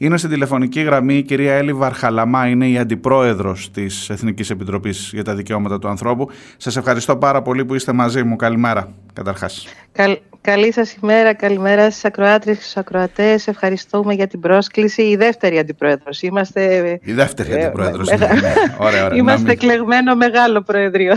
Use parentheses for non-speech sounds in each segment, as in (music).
Είναι στην τηλεφωνική γραμμή η κυρία Έλλη Βαρχαλαμά, είναι η αντιπρόεδρος της Εθνικής Επιτροπής για τα Δικαιώματα του Ανθρώπου. Σας ευχαριστώ πάρα πολύ που είστε μαζί μου. Καλημέρα, καταρχάς. Καλ, καλή σας ημέρα, καλημέρα στις ακροάτριες και στους ακροατές. Ευχαριστούμε για την πρόσκληση. Η δεύτερη αντιπρόεδρος. Είμαστε. Η δεύτερη ε, αντιπρόεδρος. (laughs) ωραία, ωραία. Είμαστε κλεγμένο μεγάλο Προεδρείο.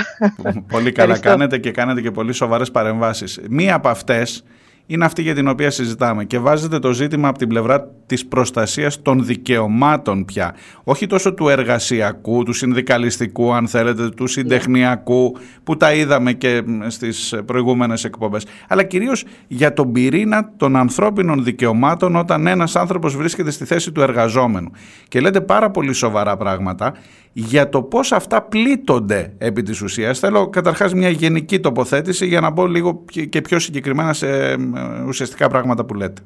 πολύ καλά κάνετε και κάνετε και πολύ σοβαρές παρεμβάσεις. Μία από αυτές είναι αυτή για την οποία συζητάμε και βάζετε το ζήτημα από την πλευρά της προστασίας των δικαιωμάτων πια. Όχι τόσο του εργασιακού, του συνδικαλιστικού αν θέλετε, του συντεχνιακού που τα είδαμε και στις προηγούμενες εκπομπές, αλλά κυρίως για τον πυρήνα των ανθρώπινων δικαιωμάτων όταν ένας άνθρωπος βρίσκεται στη θέση του εργαζόμενου. Και λέτε πάρα πολύ σοβαρά πράγματα για το πώς αυτά πλήττονται επί της ουσίας. Θέλω καταρχάς μια γενική τοποθέτηση για να μπω λίγο και πιο συγκεκριμένα σε ουσιαστικά πράγματα που λέτε.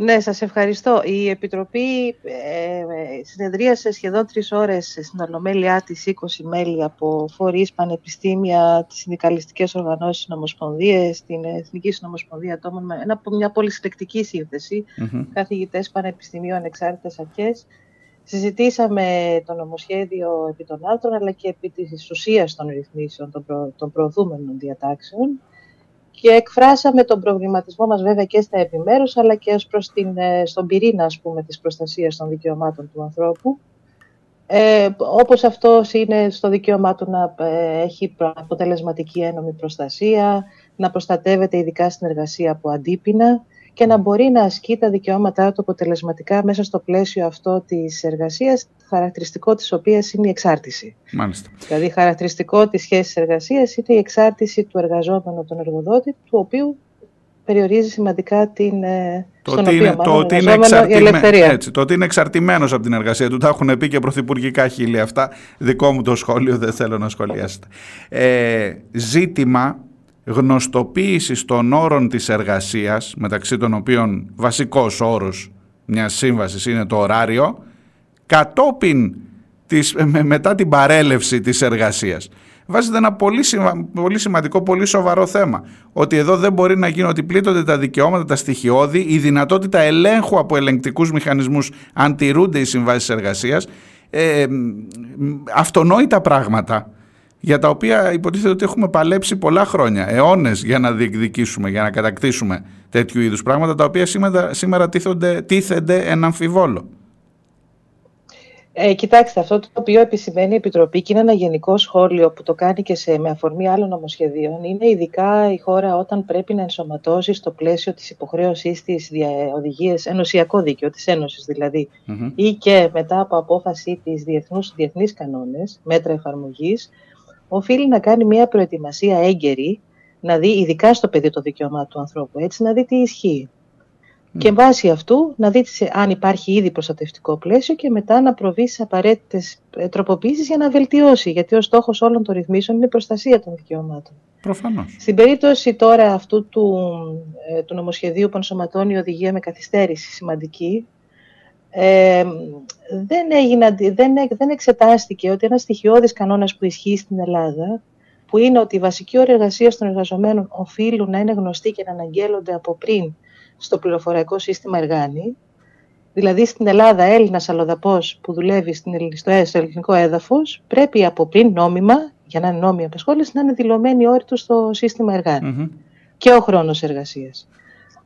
Ναι, σας ευχαριστώ. Η Επιτροπή ε, συνεδρίασε σχεδόν τρεις ώρες στην Ολομέλειά της 20 μέλη από φορείς, πανεπιστήμια, τις συνδικαλιστικές οργανώσεις, νομοσπονδίες, την Εθνική Συνομοσπονδία Ατόμων, με ένα, μια πολύ συλλεκτική σύνθεση, mm-hmm. καθηγητές πανεπιστημίων, ανεξάρτητες αρχές. Συζητήσαμε το νομοσχέδιο επί των άρθρων, αλλά και επί της ουσίας των ρυθμίσεων των, προ, των προωθούμενων διατάξεων και εκφράσαμε τον προβληματισμό μας βέβαια και στα επιμέρους αλλά και ως προς την, ε, στον πυρήνα ας πούμε, της προστασίας των δικαιωμάτων του ανθρώπου. Ε, όπως αυτό είναι στο δικαίωμά του να ε, έχει αποτελεσματική ένομη προστασία, να προστατεύεται ειδικά στην εργασία από αντίπεινα, και να μπορεί να ασκεί τα δικαιώματά του αποτελεσματικά μέσα στο πλαίσιο αυτό της εργασίας, χαρακτηριστικό της οποίας είναι η εξάρτηση. Μάλιστα. Δηλαδή, χαρακτηριστικό της σχέσης εργασίας είναι η εξάρτηση του εργαζόμενου τον εργοδότη, του οποίου περιορίζει σημαντικά την, ε, το στον ότι οποίο, είναι, το ότι είναι Έτσι, το ότι είναι εξαρτημένος από την εργασία του. Τα έχουν πει και πρωθυπουργικά χείλη αυτά. Δικό μου το σχόλιο, δεν θέλω να σχολιάσετε. Ε, ζήτημα γνωστοποίησης των όρων της εργασίας, μεταξύ των οποίων βασικός όρος μιας σύμβασης είναι το ωράριο, κατόπιν της, μετά την παρέλευση της εργασίας. Βάζεται ένα πολύ, πολύ σημαντικό, πολύ σοβαρό θέμα. Ότι εδώ δεν μπορεί να γίνει ότι πλήττονται τα δικαιώματα, τα στοιχειώδη, η δυνατότητα ελέγχου από ελεγκτικούς μηχανισμούς αν τηρούνται οι συμβάσεις εργασίας. Ε, αυτονόητα πράγματα για τα οποία υποτίθεται ότι έχουμε παλέψει πολλά χρόνια, αιώνες για να διεκδικήσουμε, για να κατακτήσουμε τέτοιου είδους πράγματα, τα οποία σήμερα, σήμερα τίθενται, τίθενται εν αμφιβόλο. Ε, κοιτάξτε, αυτό το οποίο επισημαίνει η Επιτροπή και είναι ένα γενικό σχόλιο που το κάνει και σε, με αφορμή άλλων νομοσχεδίων, είναι ειδικά η χώρα όταν πρέπει να ενσωματώσει στο πλαίσιο της υποχρέωσής της οδηγίες, ενωσιακό δίκαιο, της Ένωσης δηλαδή, ή και μετά από απόφαση της διεθνούς, διεθνείς κανόνες, μέτρα εφαρμογής, οφείλει να κάνει μια προετοιμασία έγκαιρη, να δει ειδικά στο πεδίο των δικαιωμάτων του ανθρώπου, έτσι να δει τι ισχύει. Mm. Και βάσει αυτού να δει αν υπάρχει ήδη προστατευτικό πλαίσιο και μετά να προβεί σε απαραίτητες τροποποιήσεις για να βελτιώσει. Γιατί ο στόχος όλων των ρυθμίσεων είναι η προστασία των δικαιωμάτων. Προφανώς. Στην περίπτωση τώρα αυτού του, ε, του νομοσχεδίου που ενσωματώνει η οδηγία με καθυστέρηση σημαντική, ε, δεν, έγινε, δεν, δεν εξετάστηκε ότι ένας στοιχειώδης κανόνας που ισχύει στην Ελλάδα, που είναι ότι οι βασικοί όροι εργασίας των εργαζομένων οφείλουν να είναι γνωστοί και να αναγγέλλονται από πριν στο πληροφοριακό σύστημα Εργάνη, δηλαδή στην Ελλάδα Έλληνας αλλοδαπός που δουλεύει στο ελληνικό έδαφος, πρέπει από πριν νόμιμα, για να είναι νόμιμη απασχόληση, να είναι δηλωμένοι όροι του στο σύστημα Και ο χρόνος εργασίας.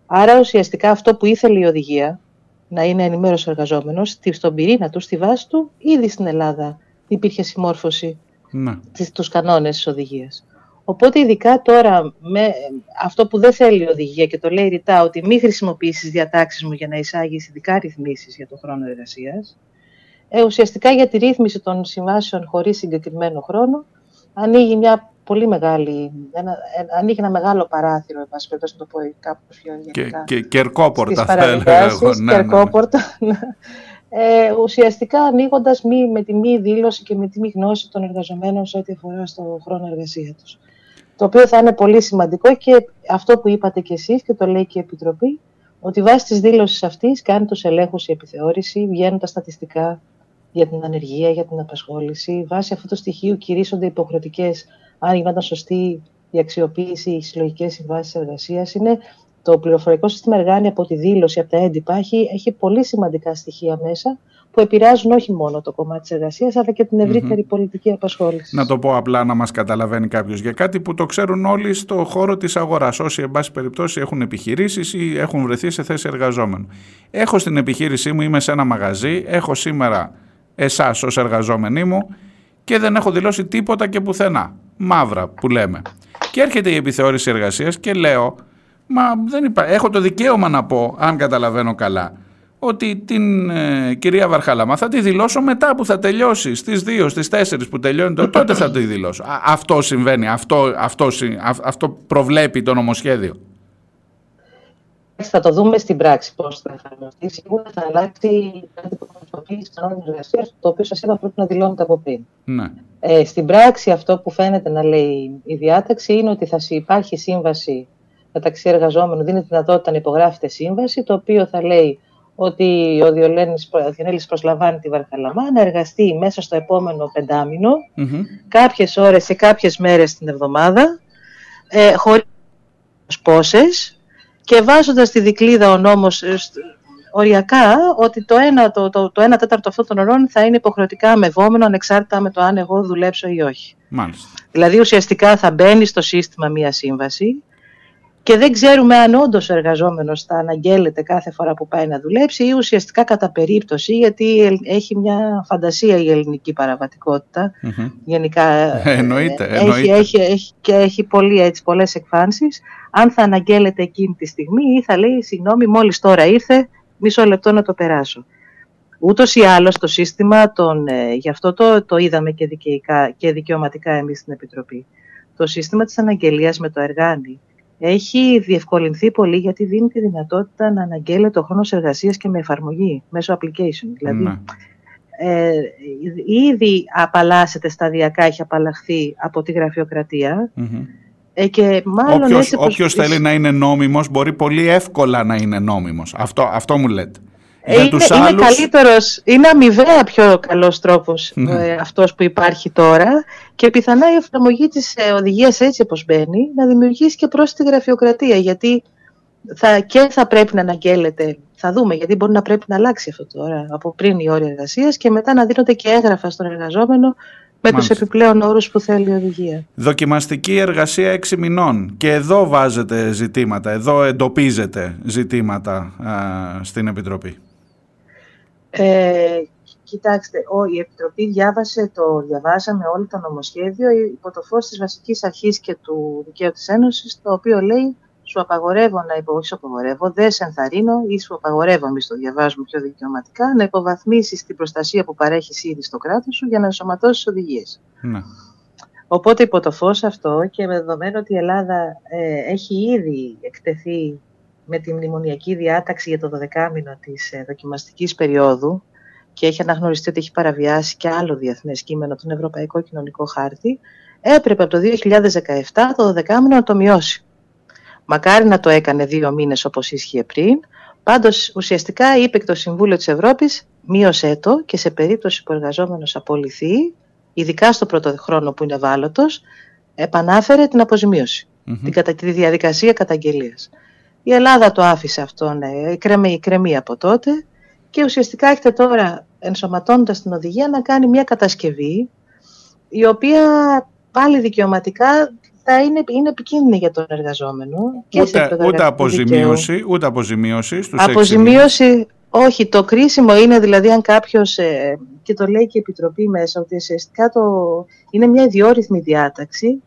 Άρα ουσιαστικά αυτό που ήθελε η οδηγία, να είναι ενημέρο εργαζόμενος, στον πυρήνα του, στη βάση του, ήδη στην Ελλάδα υπήρχε συμμόρφωση ναι. στους κανόνες της οδηγίας. Οπότε ειδικά τώρα με αυτό που δεν θέλει η οδηγία και το λέει ρητά ότι μην χρησιμοποιήσει διατάξεις μου για να εισάγεις ειδικά ρυθμίσεις για το χρόνο εργασίας, ε, ουσιαστικά για τη ρύθμιση των συμβάσεων χωρίς συγκεκριμένο χρόνο ανοίγει μια πολύ μεγάλη, ένα, ανοίγει ένα μεγάλο παράθυρο, εν πάση περιπτώσει, να το πω κάπως πιο γενικά. Και, και κερκόπορτα θα έλεγα εγώ. Ναι, ναι, κερκόπορτα, ναι. Ε, ουσιαστικά ανοίγοντας με τη μη δήλωση και με τη μη γνώση των εργαζομένων σε ό,τι αφορά στο χρόνο εργασίας τους. Το οποίο θα είναι πολύ σημαντικό και αυτό που είπατε κι εσείς και το λέει και η Επιτροπή, ότι βάσει της δήλωσης αυτής κάνει τους ελέγχους η επιθεώρηση, βγαίνουν τα στατιστικά για την ανεργία, για την απασχόληση. Βάσει αυτού του στοιχείου κηρύσσονται υποχρεωτικές αν γινόταν σωστή η αξιοποίηση, οι συλλογικές συμβάσεις εργασίας, είναι το πληροφορικό σύστημα εργάνει από τη δήλωση, από τα έντυπα, έχει, έχει πολύ σημαντικά στοιχεία μέσα που επηρεάζουν όχι μόνο το κομμάτι της εργασίας, αλλά και την ευρύτερη πολιτική απασχόληση. Να το πω απλά να μας καταλαβαίνει κάποιος για κάτι που το ξέρουν όλοι στο χώρο της αγοράς. Όσοι, εν πάση περιπτώσει, έχουν επιχειρήσεις ή έχουν βρεθεί σε θέση εργαζόμενου. Έχω στην επιχείρησή μου, είμαι σε ένα μαγαζί, έχω σήμερα εσάς ως εργαζόμενοι μου και δεν έχω δηλώσει τίποτα και πουθενά. Μαύρα που λέμε. Και έρχεται η επιθεώρηση εργασίας και λέω, Μα δεν υπά... έχω το δικαίωμα να πω, αν καταλαβαίνω καλά, ότι την ε, κυρία Βαρχαλαμά θα τη δηλώσω μετά που θα τελειώσει στις 2, στις 4 που τελειώνει το, τότε θα τη δηλώσω. αυτό συμβαίνει, αυτό, αυτό, αυτό προβλέπει το νομοσχέδιο. Θα το δούμε στην πράξη πώς θα εφαρμοστεί. Σίγουρα θα αλλάξει κάτι που χρησιμοποιεί κανόνε εργασίας, το οποίο σας είπα πρέπει να δηλώνεται από πριν. Ναι. Ε, στην πράξη, αυτό που φαίνεται να λέει η διάταξη είναι ότι θα υπάρχει σύμβαση μεταξύ εργαζόμενων, δίνει τη δυνατότητα να υπογράφεται σύμβαση, το οποίο θα λέει ότι ο Διονέλης προσλαμβάνει τη Βαρκαλαμά να εργαστεί μέσα στο επόμενο πεντάμινο, mm-hmm. κάποιες ώρες ή κάποιες μέρες την εβδομάδα, ε, χωρίς πόσες, και βάζοντας τη δικλίδα ο νόμος ε, οριακά ότι το ένα, το, το, το ένα τέταρτο αυτών των ωρών θα είναι υποχρεωτικά αμεβόμενο ανεξάρτητα με το αν εγώ δουλέψω ή όχι. Μάλιστα. Δηλαδή ουσιαστικά θα μπαίνει στο σύστημα μία σύμβαση και δεν ξέρουμε αν όντως ο εργαζόμενος θα αναγγέλλεται κάθε φορά που πάει να δουλέψει ή ουσιαστικά κατά περίπτωση, γιατί έχει μια φαντασία η ελληνική παραβατικότητα. Γενικά ε, εννοείται, Έχει, έχει, έχει, και έχει πολύ, έτσι, πολλές εκφάνσεις. Αν θα αναγγέλλεται εκείνη τη στιγμή ή θα λέει συγγνώμη μόλις τώρα ήρθε, μισό λεπτό να το περάσω. Ούτως ή άλλως το σύστημα, των, ε, γι' αυτό το, το είδαμε και, και δικαιωματικά εμείς στην Επιτροπή, το σύστημα της αναγγελίας με το εργάνι έχει διευκολυνθεί πολύ γιατί δίνει τη δυνατότητα να αναγγέλλεται ο χρόνος εργασίας και με εφαρμογή μέσω application. Δηλαδή, ναι. ε, ήδη απαλλάσσεται σταδιακά, έχει απαλλαχθεί από τη γραφειοκρατία ε, και μάλλον όποιος, όποιος θέλει να είναι νόμιμος μπορεί πολύ εύκολα να είναι νόμιμος. Αυτό, αυτό μου λέτε. Για είναι, τους είναι καλύτερος, είναι αμοιβαία πιο καλός τρόπος ναι. ε, αυτός που υπάρχει τώρα και πιθανά η εφαρμογή της ε, οδηγίας έτσι όπως μπαίνει να δημιουργήσει και πρόσθετη γραφειοκρατία γιατί θα, και θα πρέπει να αναγγέλλεται, θα δούμε γιατί μπορεί να πρέπει να αλλάξει αυτό τώρα από πριν η όρια εργασίας και μετά να δίνονται και έγγραφα στον εργαζόμενο με τους τους επιπλέον όρους που θέλει η οδηγία. Δοκιμαστική εργασία έξι μηνών. Και εδώ βάζετε ζητήματα, εδώ εντοπίζετε ζητήματα α, στην Επιτροπή. Ε, κοιτάξτε, ο, η Επιτροπή διάβασε το, διαβάσαμε όλο το νομοσχέδιο υπό το φως της βασικής αρχής και του δικαίου της Ένωσης, το οποίο λέει σου απαγορεύω να υπο... σου απαγορεύω, δεν σε ενθαρρύνω ή σου απαγορεύω, εμείς το διαβάζουμε πιο δικαιωματικά, να υποβαθμίσεις την προστασία που παρέχεις ήδη στο κράτος σου για να ενσωματώσεις οδηγίες. Ναι. Οπότε υπό το φως αυτό και με δεδομένο ότι η Ελλάδα ε, έχει ήδη εκτεθεί με τη μνημονιακή διάταξη για το 12 μήνο της ε, δοκιμαστικής περίοδου και έχει αναγνωριστεί ότι έχει παραβιάσει και άλλο διεθνές κείμενο, τον Ευρωπαϊκό Κοινωνικό Χάρτη, έπρεπε από το 2017 το 12 μήνο να το μειώσει. Μακάρι να το έκανε δύο μήνες όπως ίσχυε πριν, πάντως ουσιαστικά είπε το Συμβούλιο της Ευρώπης μείωσέ το και σε περίπτωση που ο εργαζόμενος απολυθεί, ειδικά στο πρώτο χρόνο που είναι ευάλωτος, επανάφερε την αποζημίωση, την, τη διαδικασία καταγγελίας. Η Ελλάδα το άφησε αυτό, ναι, κρεμεί, κρεμεί από τότε. Και ουσιαστικά έχετε τώρα ενσωματώνοντας την οδηγία να κάνει μια κατασκευή η οποία πάλι δικαιωματικά θα είναι, είναι επικίνδυνη για τον εργαζόμενο. Και ούτε, ούτε αποζημίωση, ούτε αποζημίωση στους Αποζημίωση, όχι. Το κρίσιμο είναι δηλαδή αν κάποιος, ε, και το λέει και η Επιτροπή μέσα, ότι ουσιαστικά το, είναι μια ιδιόρυθμη διάταξη.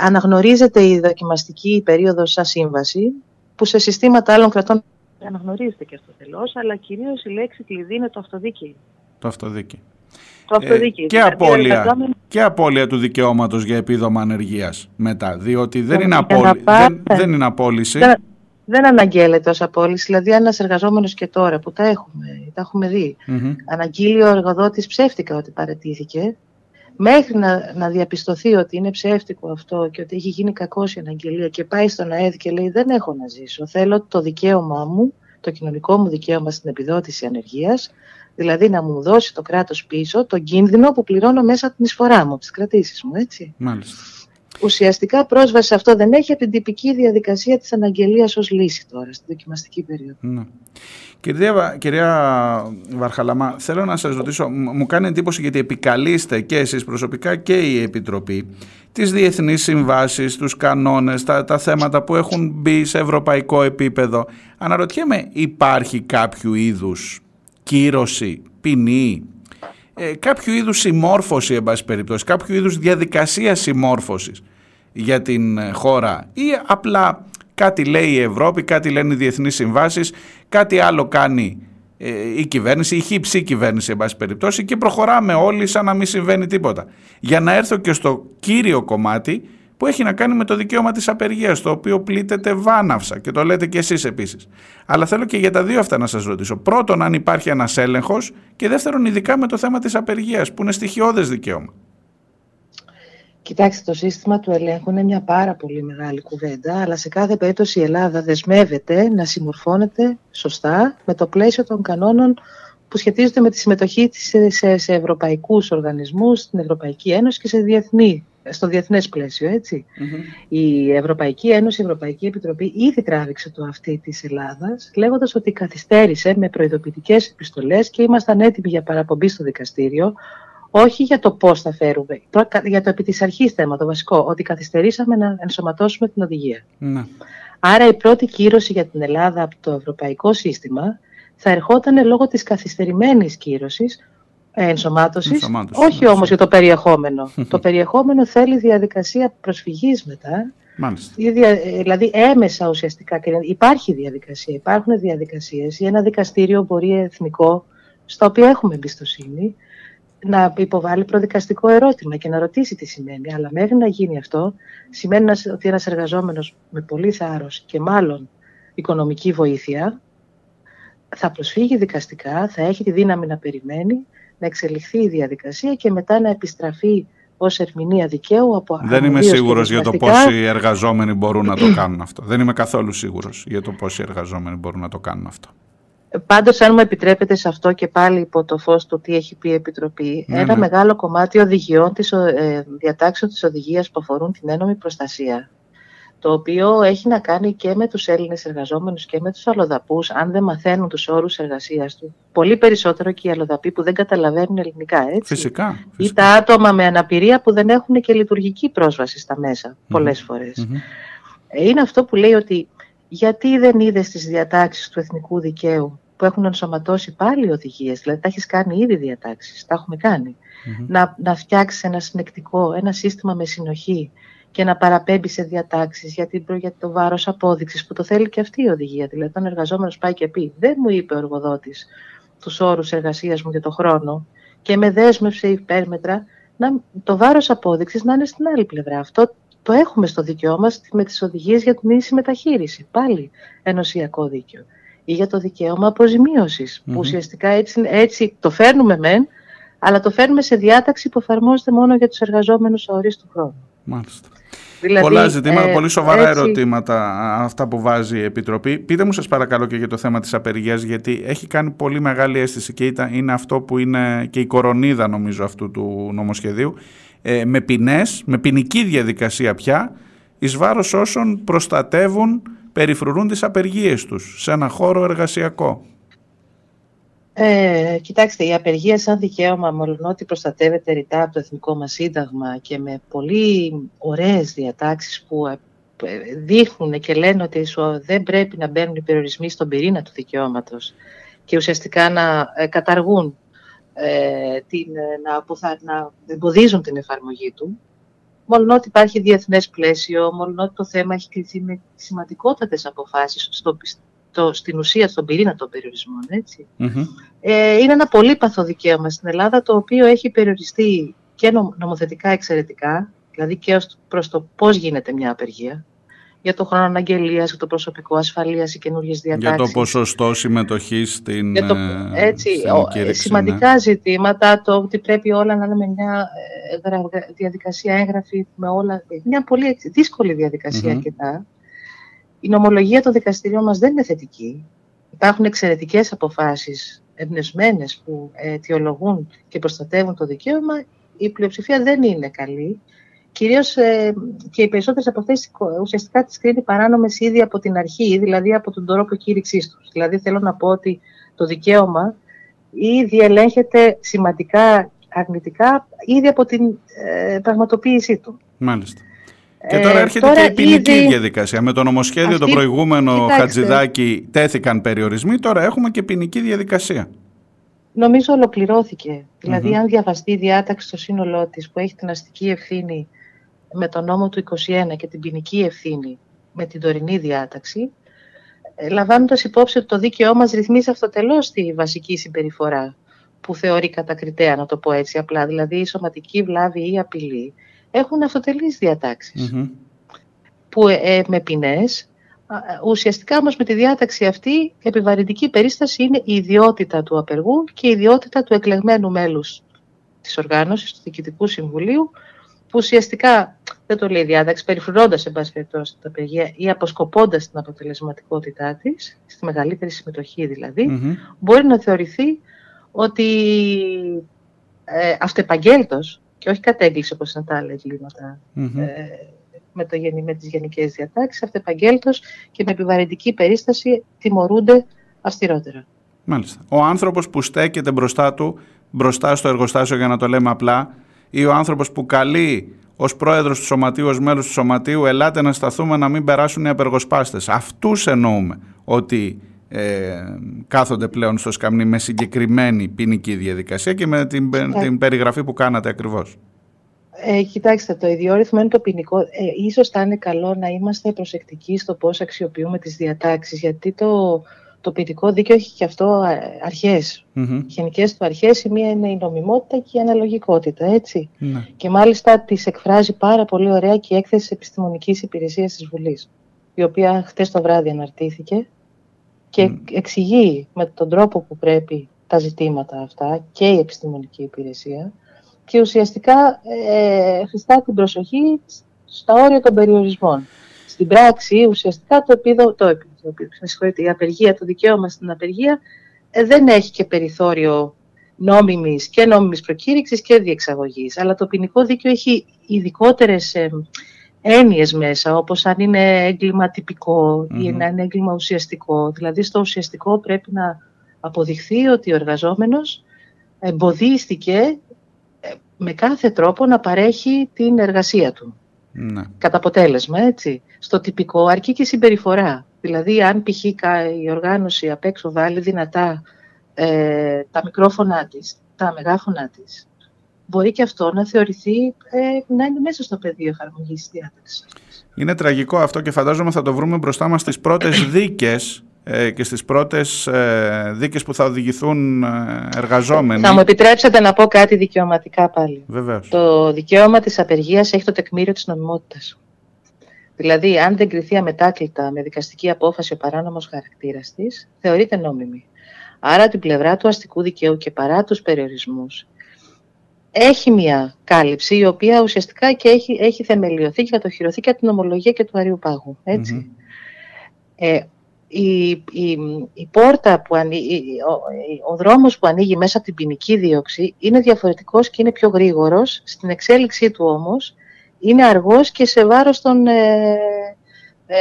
Αναγνωρίζεται η δοκιμαστική περίοδος σαν σύμβαση, που σε συστήματα άλλων κρατών αναγνωρίζεται και αυτό τελώ, αλλά κυρίως η λέξη κλειδί είναι το αυτοδίκη. Το αυτοδίκη. Το αυτοδίκη. Ε, και, δηλαδή, απώλεια, και απώλεια του δικαιώματος για επίδομα ανεργίας μετά, διότι δεν, είναι, απόλυ... δεν, δεν είναι απόλυση. Δεν, δεν αναγγέλλεται ως απόλυση. Δηλαδή, ένας εργαζόμενος και τώρα που τα έχουμε, τα έχουμε δει, mm-hmm. αναγγείλει ο εργοδότης ψεύτικα ότι παρετήθηκε, μέχρι να, να διαπιστωθεί ότι είναι ψεύτικο αυτό και ότι έχει γίνει κακό η αναγγελία και πάει στον ΑΕΔ και λέει δεν έχω να ζήσω, θέλω το δικαίωμά μου, το κοινωνικό μου δικαίωμα στην επιδότηση ανεργίας, δηλαδή να μου δώσει το κράτος πίσω τον κίνδυνο που πληρώνω μέσα από την εισφορά μου, από τις κρατήσεις μου, έτσι. Μάλιστα. Ουσιαστικά πρόσβαση σε αυτό δεν έχει από την τυπική διαδικασία της αναγγελίας ως λύση τώρα, στην δοκιμαστική περίοδο. Ναι. Κυρία, κυρία Βαρχαλαμά, θέλω να σας ρωτήσω, μου κάνει εντύπωση γιατί επικαλείστε και εσείς προσωπικά και η Επιτροπή τις διεθνείς συμβάσεις, τους κανόνες, τα, τα θέματα που έχουν μπει σε ευρωπαϊκό επίπεδο. Αναρωτιέμαι, υπάρχει κάποιο είδους κύρωση, ποινή, ε, κάποιο είδους συμμόρφωση, εν πάση περιπτώσει, κάποιο είδους διαδικασία συμμόρφωσης για την ε, χώρα ή απλά κάτι λέει η Ευρώπη, κάτι λένε οι διεθνείς συμβάσεις, κάτι άλλο κάνει ε, η κυβέρνηση, η χύψη κυβέρνηση εν πάση περιπτώσει και προχωράμε όλοι σαν να μην συμβαίνει τίποτα. Για να έρθω και στο κύριο κομμάτι που έχει να κάνει με το δικαίωμα της απεργίας, το οποίο πλήττεται βάναυσα και το λέτε και εσείς επίσης. Αλλά θέλω και για τα δύο αυτά να σας ρωτήσω. Πρώτον, αν υπάρχει ένας έλεγχος και δεύτερον, ειδικά με το θέμα της απεργίας, που είναι στοιχειώδες δικαίωμα. Κοιτάξτε, το σύστημα του ελέγχου είναι μια πάρα πολύ μεγάλη κουβέντα, αλλά σε κάθε περίπτωση η Ελλάδα δεσμεύεται να συμμορφώνεται σωστά με το πλαίσιο των κανόνων που σχετίζονται με τη συμμετοχή της σε, σε ευρωπαϊκούς οργανισμούς, στην Ευρωπαϊκή Ένωση και σε διεθνή στο διεθνές πλαίσιο, Η Ευρωπαϊκή Ένωση, η Ευρωπαϊκή Επιτροπή ήδη τράβηξε το αυτή της Ελλάδας, λέγοντας ότι καθυστέρησε με προειδοποιητικές επιστολές και ήμασταν έτοιμοι για παραπομπή στο δικαστήριο, όχι για το πώς θα φέρουμε, για το επί της αρχής θέμα, το βασικό, ότι καθυστερήσαμε να ενσωματώσουμε την οδηγία. Ναι. Άρα η πρώτη κύρωση για την Ελλάδα από το ευρωπαϊκό σύστημα θα ερχόταν λόγω της καθυστερημένης κύρωσης ενσωμάτωσης, όχι ναι, όμως για το περιεχόμενο. (laughs) το περιεχόμενο θέλει διαδικασία προσφυγής μετά, Μάλιστα. Δηλαδή έμεσα ουσιαστικά υπάρχει διαδικασία, υπάρχουν διαδικασίες ή ένα δικαστήριο μπορεί εθνικό, στα οποία έχουμε εμπιστοσύνη, να υποβάλει προδικαστικό ερώτημα και να ρωτήσει τι σημαίνει. Αλλά μέχρι να γίνει αυτό, σημαίνει ότι ένας εργαζόμενος με πολύ θάρρος και μάλλον οικονομική βοήθεια θα προσφύγει δικαστικά, θα έχει τη δύναμη να περιμένει να εξελιχθεί η διαδικασία και μετά να επιστραφεί ως ερμηνεία δικαίου από Δεν είμαι σίγουρος για το πόσοι εργαζόμενοι μπορούν να το κάνουν αυτό. Δεν είμαι καθόλου σίγουρος για το πόσοι εργαζόμενοι μπορούν να το κάνουν αυτό. Πάντως, αν μου επιτρέπετε σε αυτό και πάλι υπό το φως του τι έχει πει η Επιτροπή, ναι, ένα ναι. μεγάλο κομμάτι οδηγιών της, ε, διατάξεων της οδηγίας που αφορούν την ένομη προστασία το οποίο έχει να κάνει και με τους Έλληνες εργαζόμενους και με τους αλλοδαπούς, αν δεν μαθαίνουν τους όρους εργασίας του. Πολύ περισσότερο και οι αλλοδαποί που δεν καταλαβαίνουν ελληνικά, έτσι. Φυσικά. Ή τα άτομα με αναπηρία που δεν έχουν και λειτουργική πρόσβαση στα μέσα, πολλές φορές. Είναι αυτό που λέει ότι γιατί δεν είδες στις διατάξεις του εθνικού δικαίου που έχουν ενσωματώσει πάλι οδηγίες, δηλαδή τα έχεις κάνει ήδη διατάξεις, τα έχουμε να, να φτιάξεις ένα συνεκτικό, ένα σύστημα με συνοχή, και να παραπέμπει σε διατάξεις για, για το βάρος απόδειξης που το θέλει και αυτή η οδηγία. Δηλαδή, όταν ο εργαζόμενος πάει και πει, Δεν μου είπε ο εργοδότης τους όρους εργασίας μου για το χρόνο και με δέσμευσε υπέρμετρα, να, το βάρος απόδειξης να είναι στην άλλη πλευρά. Αυτό το έχουμε στο δίκαιό μας με τις οδηγίες για την ίση μεταχείριση. Πάλι ενωσιακό δίκαιο. Ή για το δικαίωμα αποζημίωσης, που ουσιαστικά έτσι, έτσι το φέρνουμε μεν, αλλά το φέρνουμε σε διάταξη που εφαρμόζεται μόνο για τους εργαζόμενους ορίστου χρόνου. Μάλιστα. Δηλαδή, Πολλά ζητήματα, ε, πολύ σοβαρά ερωτήματα αυτά που βάζει η Επιτροπή. Πείτε μου σας παρακαλώ και για το θέμα της απεργίας γιατί έχει κάνει πολύ μεγάλη αίσθηση και είναι αυτό που είναι και η κορονίδα νομίζω αυτού του νομοσχεδίου ε, με ποινές, με ποινική διαδικασία πια εις βάρος όσων προστατεύουν, περιφρουρούν τις απεργίες τους σε ένα χώρο εργασιακό. Ε, κοιτάξτε, η απεργία σαν δικαίωμα, μόνο ότι προστατεύεται ρητά από το Εθνικό μας Σύνταγμα και με πολύ ωραίες διατάξεις που ε, δείχνουν και λένε ότι δεν πρέπει να μπαίνουν οι περιορισμοί στον πυρήνα του δικαιώματος και ουσιαστικά να ε, καταργούν, ε, την, να, που θα, να εμποδίζουν την εφαρμογή του. Μόνο ότι υπάρχει διεθνές πλαίσιο, μόνο ότι το θέμα έχει κληθεί με σημαντικότατες αποφάσεις στο, το, στην ουσία στον πυρήνα των περιορισμών. Έτσι. Ε, είναι ένα πολύπαθο δικαίωμα στην Ελλάδα το οποίο έχει περιοριστεί και νομοθετικά εξαιρετικά, δηλαδή και προς το πώς γίνεται μια απεργία, για το χρόνο αναγγελίας, για το προσωπικό ασφαλείας, οι καινούργιες διατάξει. Για το ποσοστό συμμετοχής στην για το, ε, έτσι, στην Σημαντικά ναι. ζητήματα, το ότι πρέπει όλα να είναι με μια ε, διαδικασία έγγραφη, με όλα. Μια πολύ δύσκολη διαδικασία mm-hmm. αρκετά. Η νομολογία των δικαστηρίων μας δεν είναι θετική. Υπάρχουν εξαιρετικές αποφάσεις εμπνευσμένες που αιτιολογούν και προστατεύουν το δικαίωμα. Η πλειοψηφία δεν είναι καλή κυρίως ε, και οι περισσότερες από αυτές ουσιαστικά τις κρίνει παράνομες ήδη από την αρχή, δηλαδή από τον τρόπο κήρυξής τους. Δηλαδή θέλω να πω ότι το δικαίωμα ήδη ελέγχεται σημαντικά αρνητικά ήδη από την ε, πραγματοποίησή του. Μάλιστα. Και τώρα έρχεται και η ποινική ήδη... διαδικασία. Με το νομοσχέδιο Αυτή... το προηγούμενο Κοιτάξτε. Χατζηδάκη τέθηκαν περιορισμοί, τώρα έχουμε και ποινική διαδικασία. Νομίζω ολοκληρώθηκε. Δηλαδή, αν διαβαστεί η διάταξη στο σύνολό της που έχει την αστική ευθύνη με τον νόμο του 21 και την ποινική ευθύνη με την τωρινή διάταξη, ε, λαμβάνοντας υπόψη ότι το δίκαιό μας ρυθμίζει αυτοτελώς τη βασική συμπεριφορά που θεωρεί κατακριτέα, να το πω έτσι απλά, δηλαδή η σωματική βλάβη ή απειλή, έχουν αυτοτελείς που ε, με ποινές. Ουσιαστικά όμως με τη διάταξη αυτή επιβαρυντική περίσταση είναι η ιδιότητα του απεργού και η ιδιότητα του εκλεγμένου μέλους της οργάνωσης, του Διοικητικού Συμβουλίου, που ουσιαστικά, δεν το λέει η διάταξη, περιφρονώντας εν πάση περιπτώσει την απεργία ή αποσκοπώντας την αποτελεσματικότητά της, στη μεγαλύτερη συμμετοχή δηλαδή, μπορεί να θεωρηθεί ότι ε, αυτεπαγγέλτος και όχι κατέγκληση όπως είναι τα άλλα εγκλήματα ε, με, το, με τις γενικές διατάξεις, αυτεπαγγέλτος και με επιβαρυντική περίσταση τιμωρούνται αυστηρότερα. Μάλιστα. Ο άνθρωπος που στέκεται μπροστά του, μπροστά στο εργοστάσιο για να το λέμε απλά, ή ο άνθρωπος που καλεί ως πρόεδρος του σωματείου, ως μέλος του σωματείου, ελάτε να σταθούμε να μην περάσουν οι απεργοσπάστες. Αυτούς εννοούμε ότι ε, κάθονται πλέον στο σκαμνί με συγκεκριμένη ποινική διαδικασία και με την, την περιγραφή που κάνατε ακριβώς. Ε, κοιτάξτε, το ιδιόρυθμο είναι το ποινικό. Ε, ίσως θα είναι καλό να είμαστε προσεκτικοί στο πώς αξιοποιούμε τις διατάξεις, γιατί το, το ποινικό δίκαιο έχει και αυτό αρχές. Mm-hmm. Γενικές του αρχές, η μία είναι η νομιμότητα και η αναλογικότητα, έτσι. Ναι. Και μάλιστα τις εκφράζει πάρα πολύ ωραία και η έκθεση επιστημονικής υπηρεσίας της Βουλής, η οποία χτες το βράδυ αναρτήθηκε και mm. εξηγεί με τον τρόπο που πρέπει τα ζητήματα αυτά και η επιστημονική υπηρεσία και ουσιαστικά ε, την προσοχή στα όρια των περιορισμών. Στην πράξη, ουσιαστικά το επίδο, το, το, η απεργία, το δικαίωμα στην απεργία ε, δεν έχει και περιθώριο νόμιμης και νόμιμης προκήρυξης και διεξαγωγής. Αλλά το ποινικό δίκαιο έχει ειδικότερες ε, έννοιες μέσα, όπως αν είναι έγκλημα ή να είναι έγκλημα ουσιαστικό. Δηλαδή στο ουσιαστικό πρέπει να αποδειχθεί ότι ο εργαζόμενος εμποδίστηκε με κάθε τρόπο να παρέχει την εργασία του. Ναι. Κατά αποτέλεσμα, έτσι. Στο τυπικό αρκεί και συμπεριφορά. Δηλαδή, αν π.χ. η οργάνωση απ' έξω βάλει δυνατά ε, τα μικρόφωνά της, τα μεγάφωνά της, μπορεί και αυτό να θεωρηθεί ε, να είναι μέσα στο πεδίο εφαρμογής τη διάταξης. Είναι τραγικό αυτό και φαντάζομαι θα το βρούμε μπροστά μας στις πρώτες (coughs) δίκες ε, και στις πρώτες ε, δίκες που θα οδηγηθούν ε, εργαζόμενοι. Θα μου επιτρέψετε να πω κάτι δικαιωματικά πάλι. Βεβαίως. Το δικαίωμα της απεργίας έχει το τεκμήριο της νομιμότητας. Δηλαδή, αν δεν κριθεί αμετάκλητα με δικαστική απόφαση ο παράνομος χαρακτήρας της, θεωρείται νόμιμη. Άρα, την πλευρά του αστικού δικαίου και παρά τους περιορισμούς, έχει μια κάλυψη η οποία ουσιαστικά και έχει, έχει θεμελιωθεί και κατοχυρωθεί και από την ομολογία και του Αριού Πάγου. Έτσι. Ε, η, η, η πόρτα που ανοίγει, ο, ο δρόμος που ανοίγει μέσα από την ποινική δίωξη είναι διαφορετικός και είναι πιο γρήγορος. Στην εξέλιξή του όμως είναι αργός και σε βάρος των ε, ε,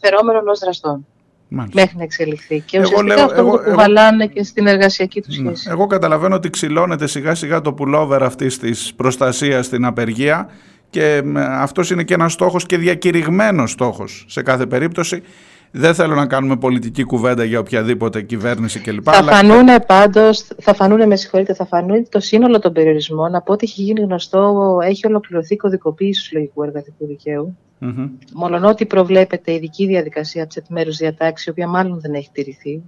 φερόμενων ως δραστών. Μάλιστα. Μέχρι να εξελιχθεί. Και ουσιαστικά λέω, αυτό εγώ, που κουβαλάνε και στην εργασιακή τους ναι. σχέση. Εγώ καταλαβαίνω ότι ξυλώνεται σιγά σιγά το πουλόβερ αυτής της προστασίας στην απεργία και αυτός είναι και ένας στόχος και διακηρυγμένος στόχος σε κάθε περίπτωση. Δεν θέλω να κάνουμε πολιτική κουβέντα για οποιαδήποτε κυβέρνηση κλπ. Θα φανούν πάντως, θα φανούν, με συγχωρείτε, θα φανούν το σύνολο των περιορισμών. Από ό,τι έχει γίνει γνωστό, έχει ολοκληρωθεί η κωδικοποίηση του συλλογικού εργατικού δικαίου. Mm-hmm. Μόλον ότι προβλέπεται ειδική διαδικασία από τι επιμέρους διατάξει, η οποία μάλλον δεν έχει τηρηθεί.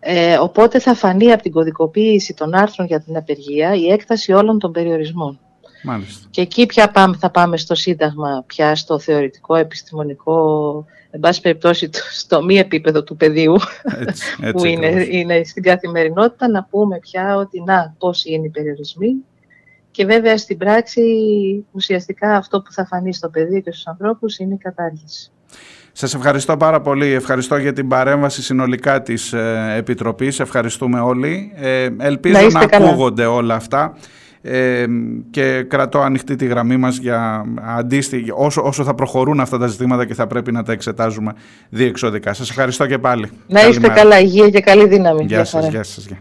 Ε, οπότε θα φανεί από την κωδικοποίηση των άρθρων για την απεργία η έκταση όλων των περιορισμών. Μάλιστα. Και εκεί πια πάμε, θα πάμε στο Σύνταγμα, πια στο θεωρητικό, επιστημονικό, εν πάση περιπτώσει στο μη επίπεδο του πεδίου, έτσι, (laughs) έτσι, που είναι, είναι στην καθημερινότητα, να πούμε πια ότι να, πόσοι είναι οι περιορισμοί. Και βέβαια στην πράξη ουσιαστικά αυτό που θα φανεί στο πεδίο και στους ανθρώπους είναι η κατάργηση. Σας ευχαριστώ πάρα πολύ. Ευχαριστώ για την παρέμβαση συνολικά της ε, Επιτροπής. Ευχαριστούμε όλοι. Ε, ελπίζω να, να ακούγονται όλα αυτά. Ε, και κρατώ ανοιχτή τη γραμμή μας για αντίστοιχη, όσο, όσο θα προχωρούν αυτά τα ζητήματα και θα πρέπει να τα εξετάζουμε διεξοδικά. Σας ευχαριστώ και πάλι. Να είστε καλά, υγεία και καλή δύναμη. Γεια σας, γεια σας. Γεια.